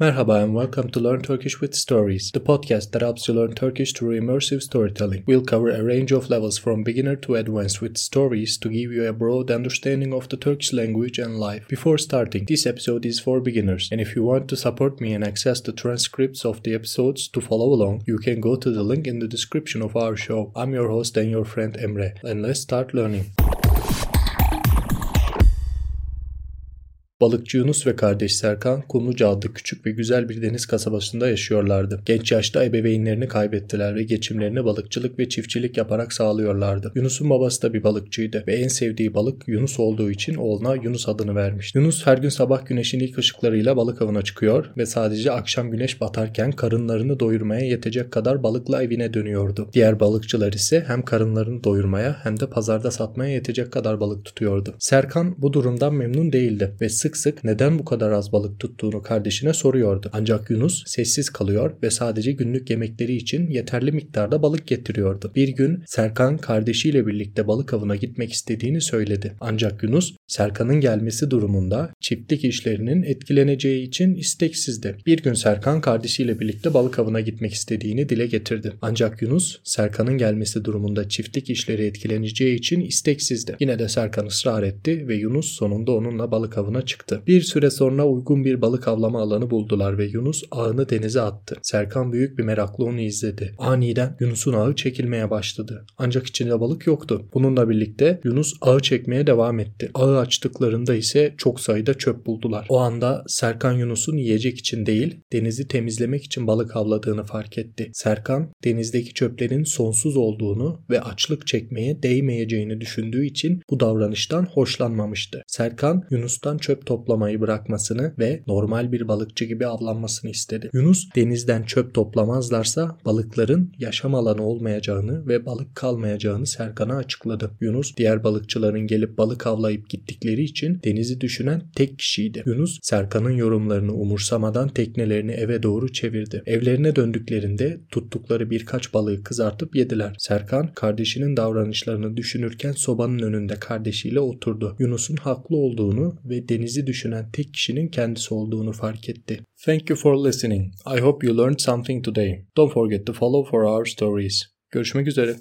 Merhaba and welcome to Learn Turkish with Stories, the podcast that helps you learn Turkish through immersive storytelling. We'll cover a range of levels from beginner to advanced with stories to give you a broad understanding of the Turkish language and life. Before starting, this episode is for beginners, and if you want to support me and access the transcripts of the episodes to follow along, you can go to the link in the description of our show. I'm your host and your friend Emre, and let's start learning. Balıkçı Yunus ve kardeş Serkan Kumluca adlı küçük ve güzel bir deniz kasabasında yaşıyorlardı. Genç yaşta ebeveynlerini kaybettiler ve geçimlerini balıkçılık ve çiftçilik yaparak sağlıyorlardı. Yunus'un babası da bir balıkçıydı ve en sevdiği balık Yunus olduğu için oğluna Yunus adını vermiş. Yunus her gün sabah güneşin ilk ışıklarıyla balık avına çıkıyor ve sadece akşam güneş batarken karınlarını doyurmaya yetecek kadar balıkla evine dönüyordu. Diğer balıkçılar ise hem karınlarını doyurmaya hem de pazarda satmaya yetecek kadar balık tutuyordu. Serkan bu durumdan memnun değildi ve sık sık sık neden bu kadar az balık tuttuğunu kardeşine soruyordu. Ancak Yunus sessiz kalıyor ve sadece günlük yemekleri için yeterli miktarda balık getiriyordu. Bir gün Serkan kardeşiyle birlikte balık avına gitmek istediğini söyledi. Ancak Yunus Serkan'ın gelmesi durumunda çiftlik işlerinin etkileneceği için isteksizdi. Bir gün Serkan kardeşiyle birlikte balık avına gitmek istediğini dile getirdi. Ancak Yunus Serkan'ın gelmesi durumunda çiftlik işleri etkileneceği için isteksizdi. Yine de Serkan ısrar etti ve Yunus sonunda onunla balık avına çıktı çıktı. Bir süre sonra uygun bir balık avlama alanı buldular ve Yunus ağını denize attı. Serkan büyük bir merakla onu izledi. Aniden Yunus'un ağı çekilmeye başladı. Ancak içinde balık yoktu. Bununla birlikte Yunus ağı çekmeye devam etti. Ağı açtıklarında ise çok sayıda çöp buldular. O anda Serkan Yunus'un yiyecek için değil, denizi temizlemek için balık avladığını fark etti. Serkan denizdeki çöplerin sonsuz olduğunu ve açlık çekmeye değmeyeceğini düşündüğü için bu davranıştan hoşlanmamıştı. Serkan Yunus'tan çöp toplamayı bırakmasını ve normal bir balıkçı gibi avlanmasını istedi. Yunus denizden çöp toplamazlarsa balıkların yaşam alanı olmayacağını ve balık kalmayacağını Serkan'a açıkladı. Yunus diğer balıkçıların gelip balık avlayıp gittikleri için denizi düşünen tek kişiydi. Yunus Serkan'ın yorumlarını umursamadan teknelerini eve doğru çevirdi. Evlerine döndüklerinde tuttukları birkaç balığı kızartıp yediler. Serkan kardeşinin davranışlarını düşünürken sobanın önünde kardeşiyle oturdu. Yunus'un haklı olduğunu ve denizi düşünen tek kişinin kendisi olduğunu fark etti. Thank you for listening. I hope you learned something today. Don't forget to follow for our stories. Görüşmek üzere.